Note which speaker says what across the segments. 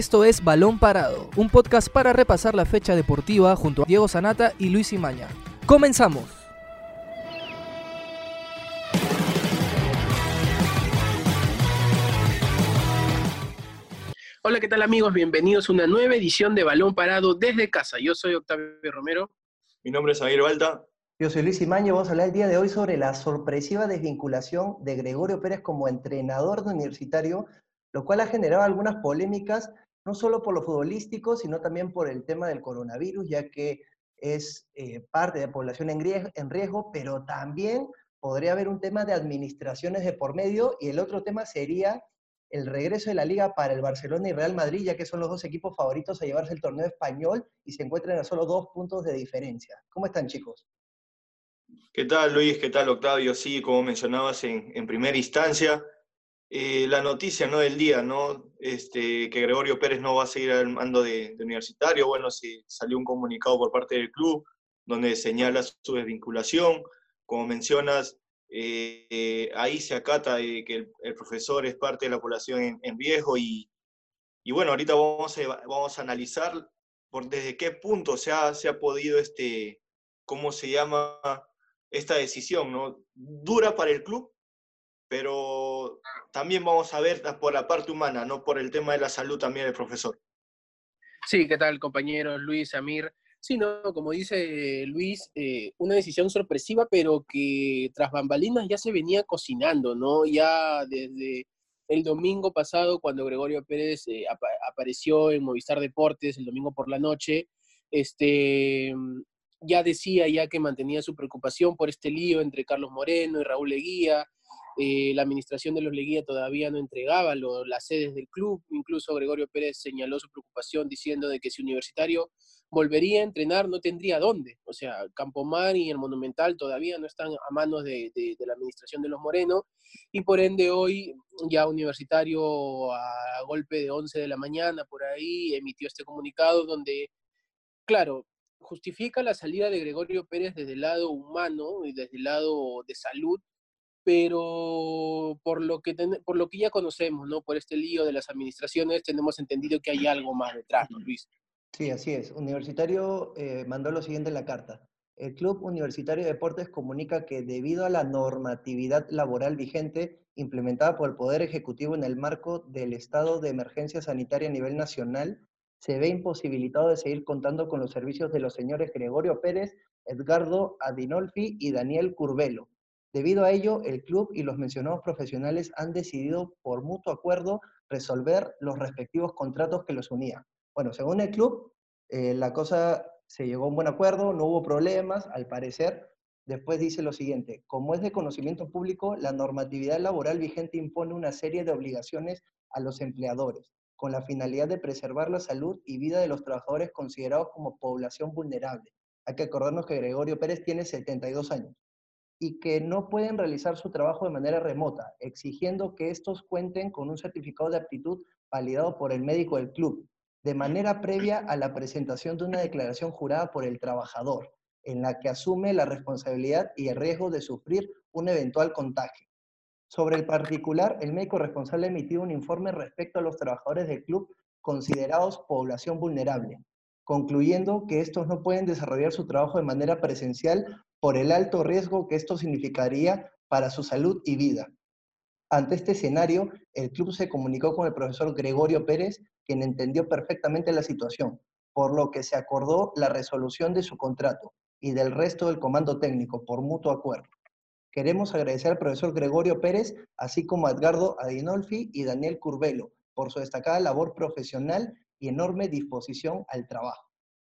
Speaker 1: Esto es Balón Parado, un podcast para repasar la fecha deportiva junto a Diego Sanata y Luis Imaña. ¡Comenzamos!
Speaker 2: Hola, ¿qué tal amigos? Bienvenidos a una nueva edición de Balón Parado desde casa. Yo soy Octavio Romero.
Speaker 3: Mi nombre es Javier Balta.
Speaker 4: Yo soy Luis Imaño. Vamos a hablar el día de hoy sobre la sorpresiva desvinculación de Gregorio Pérez como entrenador de universitario lo cual ha generado algunas polémicas, no solo por lo futbolístico, sino también por el tema del coronavirus, ya que es eh, parte de la población en riesgo, pero también podría haber un tema de administraciones de por medio y el otro tema sería el regreso de la liga para el Barcelona y Real Madrid, ya que son los dos equipos favoritos a llevarse el torneo español y se encuentran a solo dos puntos de diferencia. ¿Cómo están chicos?
Speaker 3: ¿Qué tal Luis? ¿Qué tal Octavio? Sí, como mencionabas en, en primera instancia, eh, la noticia ¿no? del día, ¿no? Este, que Gregorio Pérez no va a seguir al mando de, universitario. Bueno, se salió un comunicado por parte del club donde señala su desvinculación. Como mencionas, eh, ahí se acata que el, profesor es parte de la población en, viejo y, y, bueno, ahorita vamos a, vamos a analizar por desde qué punto se ha, se ha podido, este, ¿cómo se llama? Esta decisión, ¿no? Dura para el club, pero también vamos a ver por la parte humana, no por el tema de la salud también del profesor.
Speaker 2: Sí, ¿qué tal, compañero Luis, Amir? Sí, no, como dice Luis, eh, una decisión sorpresiva, pero que tras bambalinas ya se venía cocinando, ¿no? Ya desde el domingo pasado, cuando Gregorio Pérez eh, apareció en Movistar Deportes el domingo por la noche, este, ya decía ya que mantenía su preocupación por este lío entre Carlos Moreno y Raúl Leguía, eh, la administración de los Leguía todavía no entregaba las sedes del club. Incluso Gregorio Pérez señaló su preocupación diciendo de que si Universitario volvería a entrenar no tendría dónde. O sea, Campomar y el Monumental todavía no están a manos de, la administración de los Moreno y por ende hoy ya Universitario a golpe de 11 de la mañana por ahí emitió este comunicado donde, claro, justifica la salida de Gregorio Pérez desde el lado humano y desde el lado de salud pero por lo que por lo que ya conocemos, ¿no? Por este lío de las administraciones, tenemos entendido que hay algo más detrás, ¿no, Luis?
Speaker 4: Sí, así es. Universitario eh, mandó lo siguiente en la carta. El Club Universitario de Deportes comunica que debido a la normatividad laboral vigente implementada por el Poder Ejecutivo en el marco del estado de emergencia sanitaria a nivel nacional, se ve imposibilitado de seguir contando con los servicios de los señores Gregorio Pérez, Edgardo Adinolfi y Daniel Curvelo, Debido a ello, el club y los mencionados profesionales han decidido por mutuo acuerdo resolver los respectivos contratos que los unían. Bueno, según el club, eh, la cosa se llegó a un buen acuerdo, no hubo problemas, al parecer. Después dice lo siguiente, como es de conocimiento público, la normatividad laboral vigente impone una serie de obligaciones a los empleadores, con la finalidad de preservar la salud y vida de los trabajadores considerados como población vulnerable. Hay que acordarnos que Gregorio Pérez tiene 72 años y que no pueden realizar su trabajo de manera remota, exigiendo que estos cuenten con un certificado de aptitud validado por el médico del club, de manera previa a la presentación de una declaración jurada por el trabajador, en la que asume la responsabilidad y el riesgo de sufrir un eventual contagio. Sobre el particular, el médico responsable emitió un informe respecto a los trabajadores del club considerados población vulnerable, concluyendo que estos no pueden desarrollar su trabajo de manera presencial por el alto riesgo que esto significaría para su salud y vida. Ante este escenario, el club se comunicó con el profesor Gregorio Pérez, quien entendió perfectamente la situación, por lo que se acordó la resolución de su contrato y del resto del comando técnico por mutuo acuerdo. Queremos agradecer al profesor Gregorio Pérez, así como a Edgardo Adinolfi y Daniel Curvelo, por su destacada labor profesional y enorme disposición al trabajo.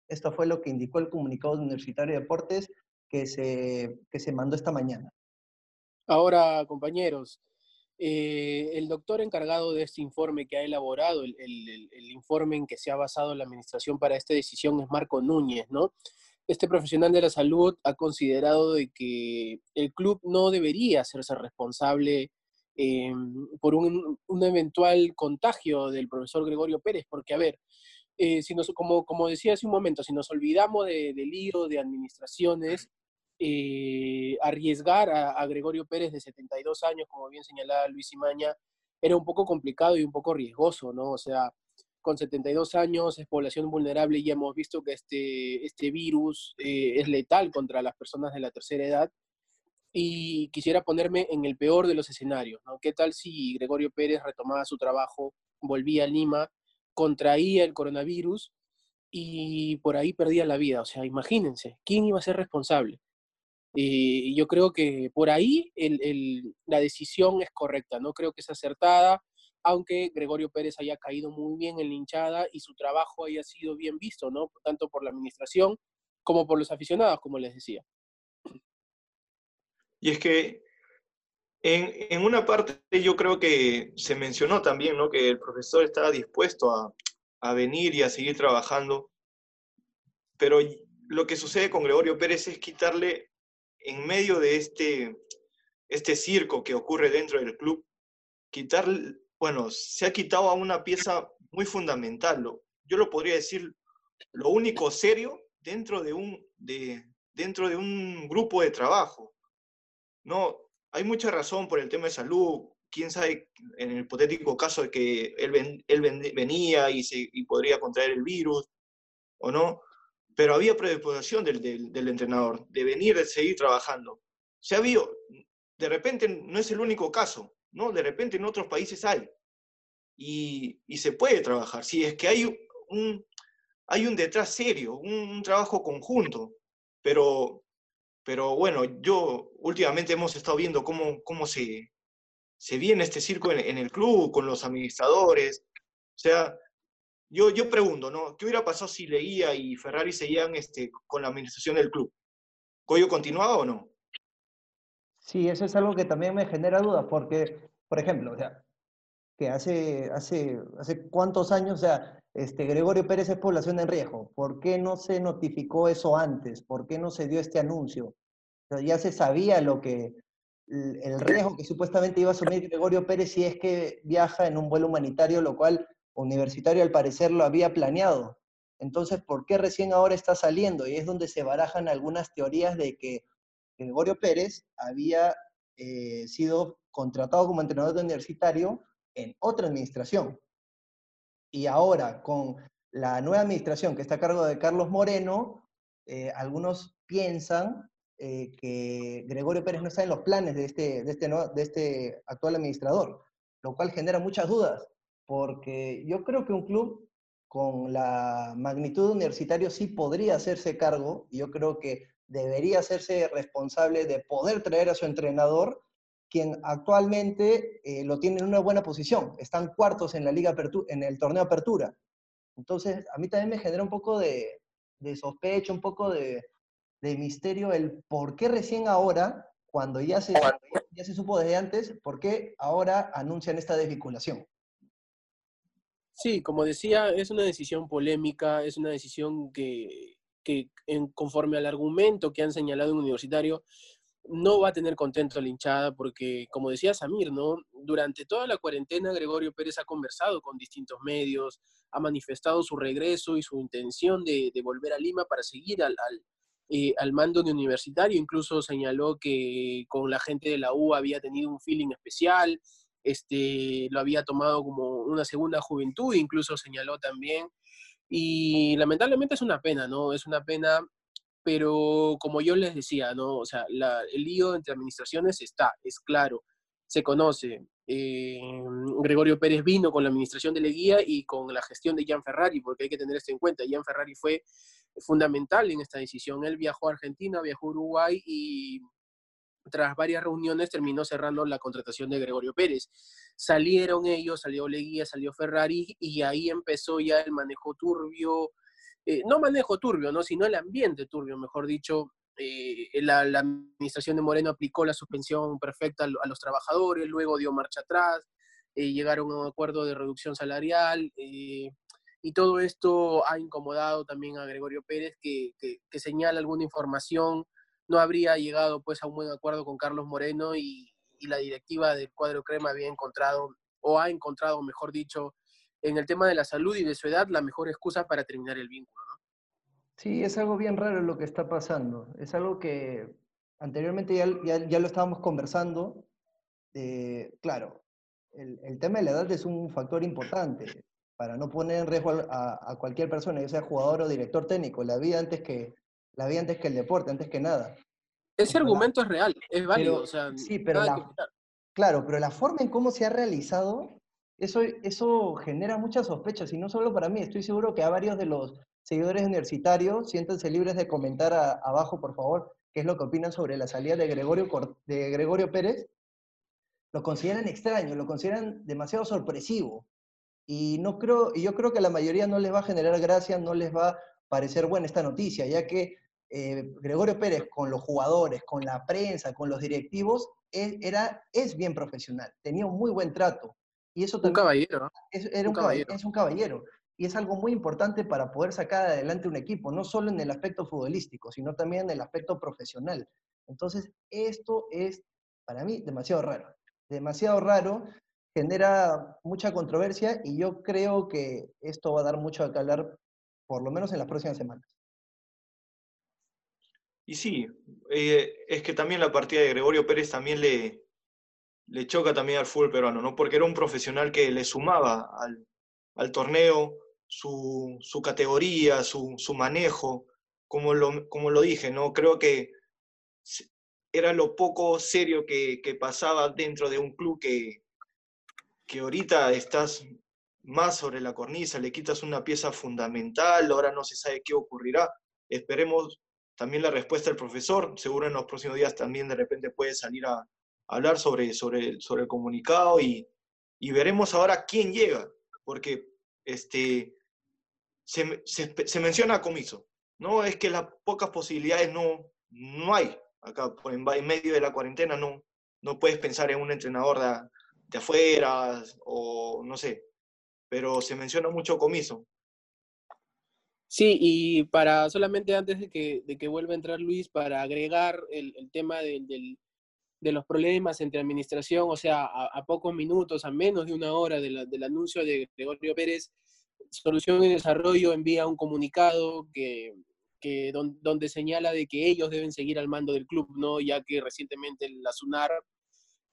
Speaker 4: Esto fue lo que indicó el comunicado Universitario de Deportes que se, que se mandó esta mañana.
Speaker 2: Ahora, compañeros, eh, el doctor encargado de este informe que ha elaborado, el, informe en que se ha basado la administración para esta decisión es Marco Núñez, ¿no? Este profesional de la salud ha considerado de que el club no debería hacerse responsable eh, por un, un, eventual contagio del profesor Gregorio Pérez, porque, a ver, eh, si nos, como, como decía hace un momento, si nos olvidamos de, del lío de administraciones, eh, arriesgar a, Gregorio Pérez de 72 años, como bien señalaba Luis Imaña, era un poco complicado y un poco riesgoso, ¿no? O sea, con 72 años, es población vulnerable y hemos visto que este, este virus eh, es letal contra las personas de la tercera edad. Y quisiera ponerme en el peor de los escenarios, ¿no? ¿Qué tal si Gregorio Pérez retomaba su trabajo, volvía a Lima, contraía el coronavirus y por ahí perdía la vida? O sea, imagínense, ¿quién iba a ser responsable? Y yo creo que por ahí la decisión es correcta, no creo que es acertada, aunque Gregorio Pérez haya caído muy bien en la hinchada y su trabajo haya sido bien visto, ¿no? Tanto por la administración como por los aficionados, como les decía.
Speaker 3: Y es que en, en una parte yo creo que se mencionó también, ¿no? Que el profesor estaba dispuesto a, a venir y a seguir trabajando, pero lo que sucede con Gregorio Pérez es quitarle en medio de este, este circo que ocurre dentro del club, quitar, bueno, se ha quitado a una pieza muy fundamental, yo lo podría decir, lo único serio dentro de un, de, dentro de un grupo de trabajo. No, hay mucha razón por el tema de salud, quién sabe en el hipotético caso de que él, él venía y, se, y podría contraer el virus o no, pero había predisposición del, del, entrenador de venir, de seguir trabajando. Se ha habido, de repente no es el único caso, ¿no? De repente en otros países hay. Y, y se puede trabajar. Si es que hay un, hay un detrás serio, un, trabajo conjunto. Pero, pero bueno, yo últimamente hemos estado viendo cómo, cómo se, se viene este circo en, en el club, con los administradores. O sea, yo, yo pregunto, ¿no? ¿Qué hubiera pasado si Leía y Ferrari seguían este, con la administración del club? ¿Coyo continuaba o no?
Speaker 4: Sí, eso es algo que también me genera dudas, porque, por ejemplo, o sea, que hace, hace, hace cuántos años, o sea, este, Gregorio Pérez es población en riesgo. ¿Por qué no se notificó eso antes? ¿Por qué no se dio este anuncio? Ya se sabía lo que, el riesgo que supuestamente iba a asumir Gregorio Pérez si es que viaja en un vuelo humanitario, lo cual Universitario al parecer lo había planeado. Entonces, ¿por qué recién ahora está saliendo? Y es donde se barajan algunas teorías de que Gregorio Pérez había eh, sido contratado como entrenador universitario en otra administración. Y ahora, con la nueva administración que está a cargo de Carlos Moreno, eh, algunos piensan eh, que Gregorio Pérez no está en los planes de este, de, este, de este actual administrador, lo cual genera muchas dudas porque yo creo que un club con la magnitud universitario sí podría hacerse cargo, y yo creo que debería hacerse responsable de poder traer a su entrenador, quien actualmente eh, lo tiene en una buena posición. Están cuartos en la liga en el torneo Apertura. Entonces, a mí también me genera un poco de, de sospecha, un poco de, de, misterio el por qué recién ahora, cuando ya se, ya se supo desde antes, por qué ahora anuncian esta desvinculación.
Speaker 2: Sí, como decía, es una decisión polémica, es una decisión que, en, conforme al argumento que han señalado en universitario, no va a tener contento a la hinchada porque, como decía Samir, ¿no? Durante toda la cuarentena, Gregorio Pérez ha conversado con distintos medios, ha manifestado su regreso y su intención de, volver a Lima para seguir al, al, eh, al, mando de universitario. Incluso señaló que con la gente de la U había tenido un feeling especial, este, lo había tomado como una segunda juventud, incluso señaló también. Y lamentablemente es una pena, ¿no? Es una pena, pero como yo les decía, ¿no? O sea, el lío entre administraciones está, es claro, se conoce. Eh, Gregorio Pérez vino con la administración de Leguía y con la gestión de Gian Ferrari, porque hay que tener esto en cuenta. Gian Ferrari fue fundamental en esta decisión. Él viajó a Argentina, viajó a Uruguay y tras varias reuniones terminó cerrando la contratación de Gregorio Pérez. Salieron ellos, salió Leguía, salió Ferrari y ahí empezó ya el manejo turbio, eh, no manejo turbio, ¿no? sino el ambiente turbio, mejor dicho. Eh, la, administración de Moreno aplicó la suspensión perfecta a, los trabajadores, luego dio marcha atrás, eh, llegaron a un acuerdo de reducción salarial y todo esto ha incomodado también a Gregorio Pérez que, que señala alguna información no habría llegado pues a un buen acuerdo con Carlos Moreno y, la directiva del cuadro crema había encontrado, o ha encontrado, mejor dicho, en el tema de la salud y de su edad, la mejor excusa para terminar el vínculo. ¿no?
Speaker 4: Sí, es algo bien raro lo que está pasando. Es algo que anteriormente ya, ya, lo estábamos conversando. claro, el, el, tema de la edad es un factor importante. para no poner en riesgo a, cualquier persona, ya sea jugador o director técnico, la vida antes que, la vida antes que el deporte, antes que nada.
Speaker 2: Ese argumento es real, es válido.
Speaker 4: sí, pero claro, pero la forma en cómo se ha realizado, eso, eso genera muchas sospechas, y no solo para mí, estoy seguro que a varios de los seguidores universitarios, siéntanse libres de comentar abajo, por favor, qué es lo que opinan sobre la salida de Gregorio, de Gregorio Pérez, lo consideran extraño, lo consideran demasiado sorpresivo. Y, no creo, y yo creo que a la mayoría no les va a generar gracia, no les va a parecer buena esta noticia, ya que eh, Gregorio Pérez con los jugadores, con la prensa, con los directivos, e, era, es bien profesional, tenía un muy buen trato. Y eso
Speaker 2: un caballero.
Speaker 4: Es, era un, caballero. es un caballero. Y es algo muy importante para poder sacar adelante un equipo, no solo en el aspecto futbolístico, sino también en el aspecto profesional. Entonces, esto es, para mí, demasiado raro. Demasiado raro genera mucha controversia y yo creo que esto va a dar mucho a calar, por lo menos en las próximas semanas.
Speaker 3: Y sí, eh, es que también la partida de Gregorio Pérez también le, le choca también al fútbol peruano, ¿no? Porque era un profesional que le sumaba al, al torneo su, su categoría, su, su, manejo, como lo, como lo dije, ¿no? Creo que era lo poco serio que, que pasaba dentro de un club que, que ahorita estás más sobre la cornisa, le quitas una pieza fundamental, ahora no se sabe qué ocurrirá. Esperemos también la respuesta del profesor, seguro en los próximos días también de repente puede salir a, hablar sobre, sobre, sobre el comunicado y, y, veremos ahora quién llega, porque este, se, se, se menciona comiso, ¿no? Es que las pocas posibilidades no, no hay acá, en, en medio de la cuarentena no, no puedes pensar en un entrenador de, de afuera o no sé, pero se menciona mucho comiso.
Speaker 2: Sí, y para solamente antes de que, de que vuelva a entrar Luis, para agregar el, el tema del, de los problemas entre administración, o sea, a, pocos minutos, a menos de una hora del anuncio de Gregorio Pérez, Solución y Desarrollo envía un comunicado que, que donde señala de que ellos deben seguir al mando del club, ¿no? ya que recientemente la SUNAR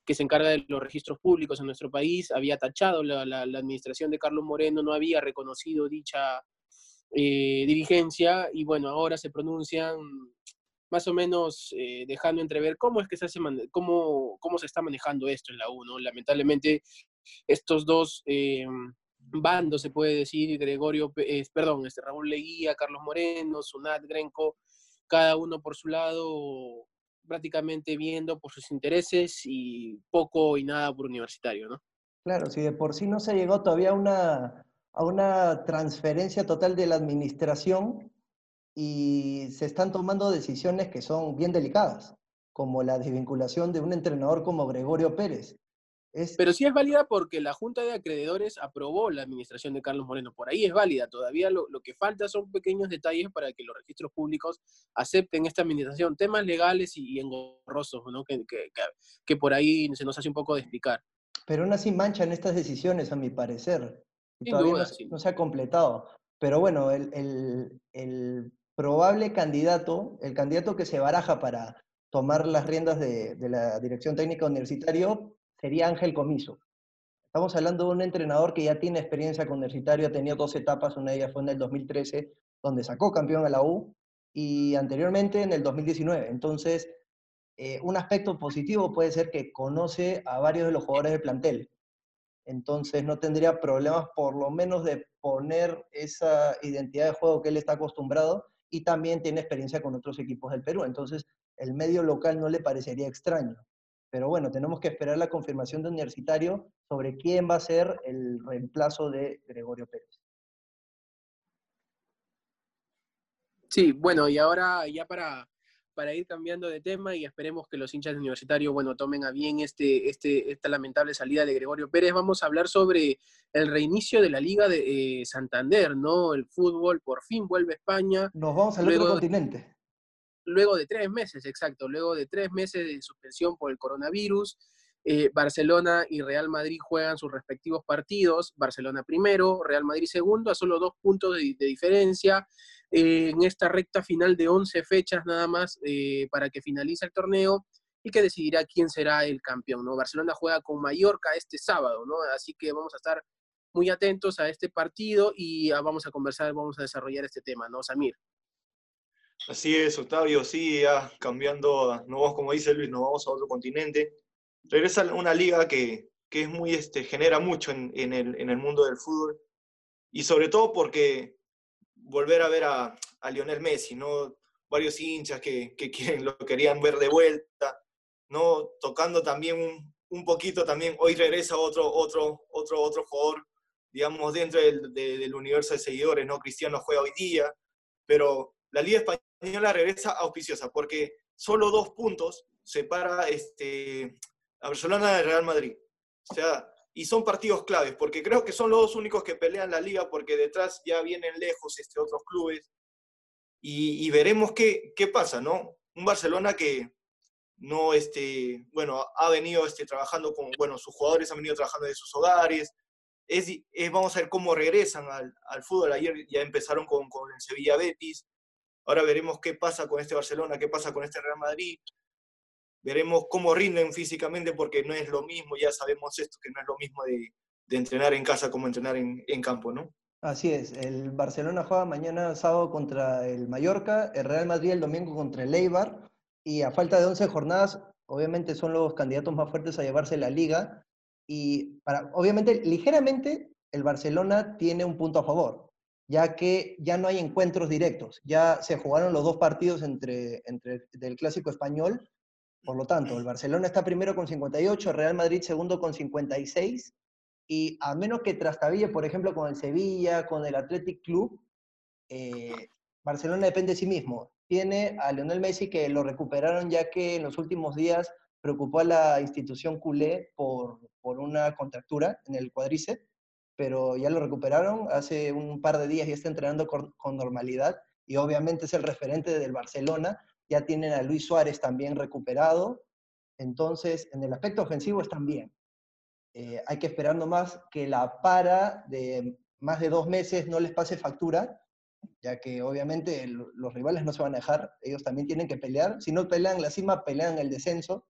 Speaker 2: que se encarga de los registros públicos en nuestro país, había tachado la, la, administración de Carlos Moreno, no había reconocido dicha eh, dirigencia y bueno, ahora se pronuncian más o menos eh, dejando entrever cómo es que se hace, cómo, cómo se está manejando esto en la U, Lamentablemente estos dos eh, bandos, se puede decir, Gregorio, perdón, este Raúl Leguía, Carlos Moreno, Sunat, Grenco, cada uno por su lado prácticamente viendo por sus intereses y poco y nada por universitario, ¿no?
Speaker 4: Claro, si de por sí no se llegó todavía a una, a una transferencia total de la administración y se están tomando decisiones que son bien delicadas, como la desvinculación de un entrenador como Gregorio Pérez,
Speaker 2: pero sí es válida porque la Junta de Acreedores aprobó la administración de Carlos Moreno. Por ahí es válida. Todavía lo, que falta son pequeños detalles para que los registros públicos acepten esta administración. Temas legales y, engorrosos, ¿no? Que, que, por ahí se nos hace un poco de explicar.
Speaker 4: Pero aún así manchan estas decisiones, a mi parecer. Todavía no, se ha completado. Pero bueno, el, el, el, probable candidato, el candidato que se baraja para tomar las riendas de, de la dirección técnica universitario sería Ángel Comiso. Estamos hablando de un entrenador que ya tiene experiencia con universitario, ha tenido dos etapas, una de ellas fue en el 2013, donde sacó campeón a la U, y anteriormente en el 2019. Entonces, eh, un aspecto positivo puede ser que conoce a varios de los jugadores del plantel. Entonces, no tendría problemas por lo menos de poner esa identidad de juego que él está acostumbrado y también tiene experiencia con otros equipos del Perú. Entonces, el medio local no le parecería extraño. Pero bueno, tenemos que esperar la confirmación de Universitario sobre quién va a ser el reemplazo de Gregorio Pérez.
Speaker 2: Sí, bueno, y ahora ya para, para ir cambiando de tema y esperemos que los hinchas de Universitario, bueno, tomen a bien este, este, esta lamentable salida de Gregorio Pérez, vamos a hablar sobre el reinicio de la Liga de eh, Santander, ¿no? El fútbol por fin vuelve a España.
Speaker 4: Nos vamos al otro continente
Speaker 2: luego de tres meses, exacto, luego de tres meses de suspensión por el coronavirus, eh, Barcelona y Real Madrid juegan sus respectivos partidos, Barcelona primero, Real Madrid segundo, a solo dos puntos de, diferencia, eh, en esta recta final de 11 fechas nada más eh, para que finalice el torneo y que decidirá quién será el campeón, ¿no? Barcelona juega con Mallorca este sábado, ¿no? Así que vamos a estar muy atentos a este partido y ah, vamos a conversar, vamos a desarrollar este tema, ¿no, Samir?
Speaker 3: Así es, Octavio, sí, ya cambiando, no vamos, como dice Luis, nos vamos a otro continente. Regresa una liga que, que es muy, este, genera mucho en, el, en el mundo del fútbol y sobre todo porque volver a ver a, a Lionel Messi, ¿no? Varios hinchas que, que quieren, lo querían ver de vuelta, ¿no? Tocando también un, un poquito también, hoy regresa otro, otro, otro, otro jugador, digamos, dentro del, del universo de seguidores, ¿no? Cristiano juega hoy día, pero la Liga Española regresa auspiciosa, porque solo dos puntos separa este, a Barcelona del Real Madrid. O sea, y son partidos claves, porque creo que son los dos únicos que pelean la liga, porque detrás ya vienen lejos este, otros clubes. Y, y veremos qué, qué pasa, ¿no? Un Barcelona que no, este, bueno, ha venido este, trabajando con, bueno, sus jugadores han venido trabajando de sus hogares. Es, es, vamos a ver cómo regresan al, al fútbol. Ayer ya empezaron con, con el Sevilla Betis, Ahora veremos qué pasa con este Barcelona, qué pasa con este Real Madrid. Veremos cómo rinden físicamente porque no es lo mismo, ya sabemos esto, que no es lo mismo de, entrenar en casa como entrenar en, en, campo, ¿no?
Speaker 4: Así es, el Barcelona juega mañana sábado contra el Mallorca, el Real Madrid el domingo contra el Eibar y a falta de 11 jornadas, obviamente son los candidatos más fuertes a llevarse la liga y para, obviamente ligeramente el Barcelona tiene un punto a favor, ya que ya no hay encuentros directos, ya se jugaron los dos partidos entre, entre del clásico español, por lo tanto, el Barcelona está primero con 58, el Real Madrid segundo con 56, y a menos que trastabille, por ejemplo, con el Sevilla, con el Athletic Club, eh, Barcelona depende de sí mismo. Tiene a Lionel Messi que lo recuperaron ya que en los últimos días preocupó a la institución culé por, por una contractura en el cuádriceps pero ya lo recuperaron. Hace un par de días ya está entrenando con, con, normalidad y obviamente es el referente del Barcelona. Ya tienen a Luis Suárez también recuperado. Entonces, en el aspecto ofensivo están bien. Eh, hay que esperar nomás que la para de más de dos meses no les pase factura, ya que obviamente los rivales no se van a dejar, ellos también tienen que pelear. Si no pelean la cima, pelean el descenso.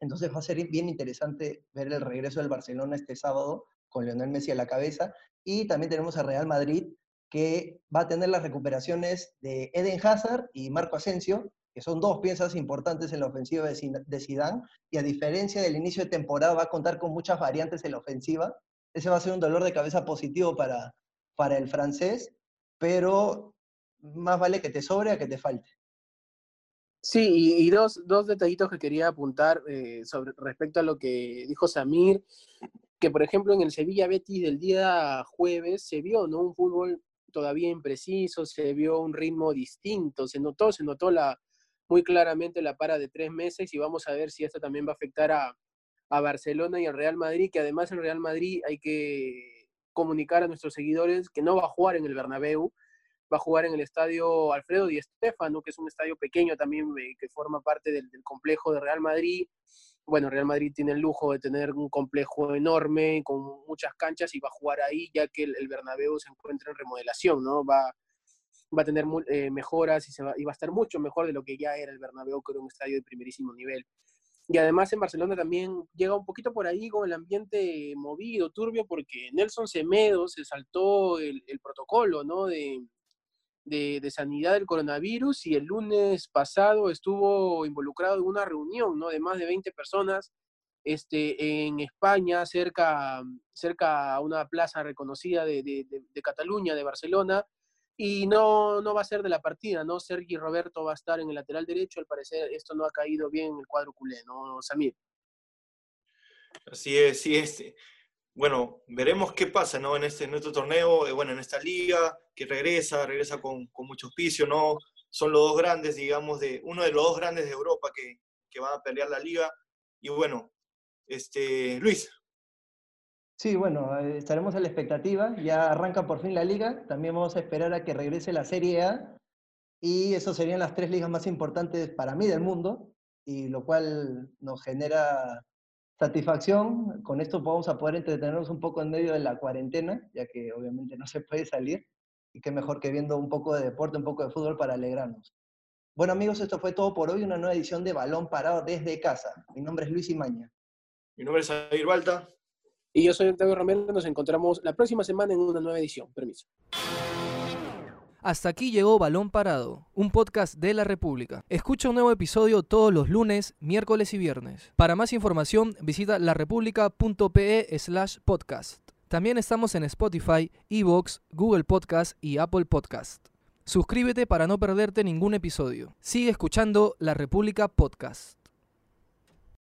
Speaker 4: Entonces va a ser bien interesante ver el regreso del Barcelona este sábado con Lionel Messi a la cabeza. Y también tenemos a Real Madrid, que va a tener las recuperaciones de Eden Hazard y Marco Asensio, que son dos piezas importantes en la ofensiva de Zidane, y a diferencia del inicio de temporada va a contar con muchas variantes en la ofensiva. Ese va a ser un dolor de cabeza positivo para, para el francés, pero más vale que te sobre a que te falte.
Speaker 2: Sí, y, dos, dos, detallitos que quería apuntar eh, sobre, respecto a lo que dijo Samir que por ejemplo en el Sevilla Betis del día jueves se vio, ¿no? Un fútbol todavía impreciso, se vio un ritmo distinto, se notó, se notó la, muy claramente la para de tres meses y vamos a ver si esto también va a afectar a, a Barcelona y al Real Madrid, que además el Real Madrid hay que comunicar a nuestros seguidores que no va a jugar en el Bernabéu, va a jugar en el estadio Alfredo Di Stéfano, que es un estadio pequeño también eh, que forma parte del, del complejo de Real Madrid bueno, Real Madrid tiene el lujo de tener un complejo enorme con muchas canchas y va a jugar ahí ya que el, Bernabéu se encuentra en remodelación, ¿no? Va, va a tener eh, mejoras y, se va, y va a estar mucho mejor de lo que ya era el Bernabéu, que era un estadio de primerísimo nivel. Y además en Barcelona también llega un poquito por ahí con el ambiente movido, turbio, porque Nelson Semedo se saltó el, el protocolo, ¿no? De, de, de, sanidad del coronavirus y el lunes pasado estuvo involucrado en una reunión ¿no? de más de 20 personas este, en España, cerca, cerca a una plaza reconocida de, de, Cataluña, de Barcelona, y no, no va a ser de la partida, ¿no? Sergi Roberto va a estar en el lateral derecho, al parecer esto no ha caído bien en el cuadro culé, ¿no, Samir?
Speaker 3: Así es, sí, este, bueno, veremos qué pasa ¿no? en, este, en nuestro torneo, eh, bueno, en esta liga, que regresa, regresa con, con mucho auspicio, ¿no? Son los dos grandes, digamos, de uno de los dos grandes de Europa que, que van a pelear la liga. Y bueno, este, Luis.
Speaker 4: Sí, bueno, eh, estaremos a la expectativa. Ya arranca por fin la liga. También vamos a esperar a que regrese la Serie A. Y eso serían las tres ligas más importantes para mí del mundo. Y lo cual nos genera satisfacción. Con esto vamos a poder entretenernos un poco en medio de la cuarentena, ya que obviamente no se puede salir. Y qué mejor que viendo un poco de deporte, un poco de fútbol para alegrarnos. Bueno amigos, esto fue todo por hoy, una nueva edición de Balón Parado desde casa. Mi nombre es Luis Imaña.
Speaker 3: Mi nombre es Jair Balta.
Speaker 2: Y yo soy Octavio Romero, nos encontramos la próxima semana en una nueva edición. Permiso.
Speaker 1: Hasta aquí llegó Balón Parado, un podcast de la República. Escucha un nuevo episodio todos los lunes, miércoles y viernes. Para más información, visita larepublica.pe slash podcast. También estamos en Spotify, Evox, Google Podcast y Apple Podcast. Suscríbete para no perderte ningún episodio. Sigue escuchando La República Podcast.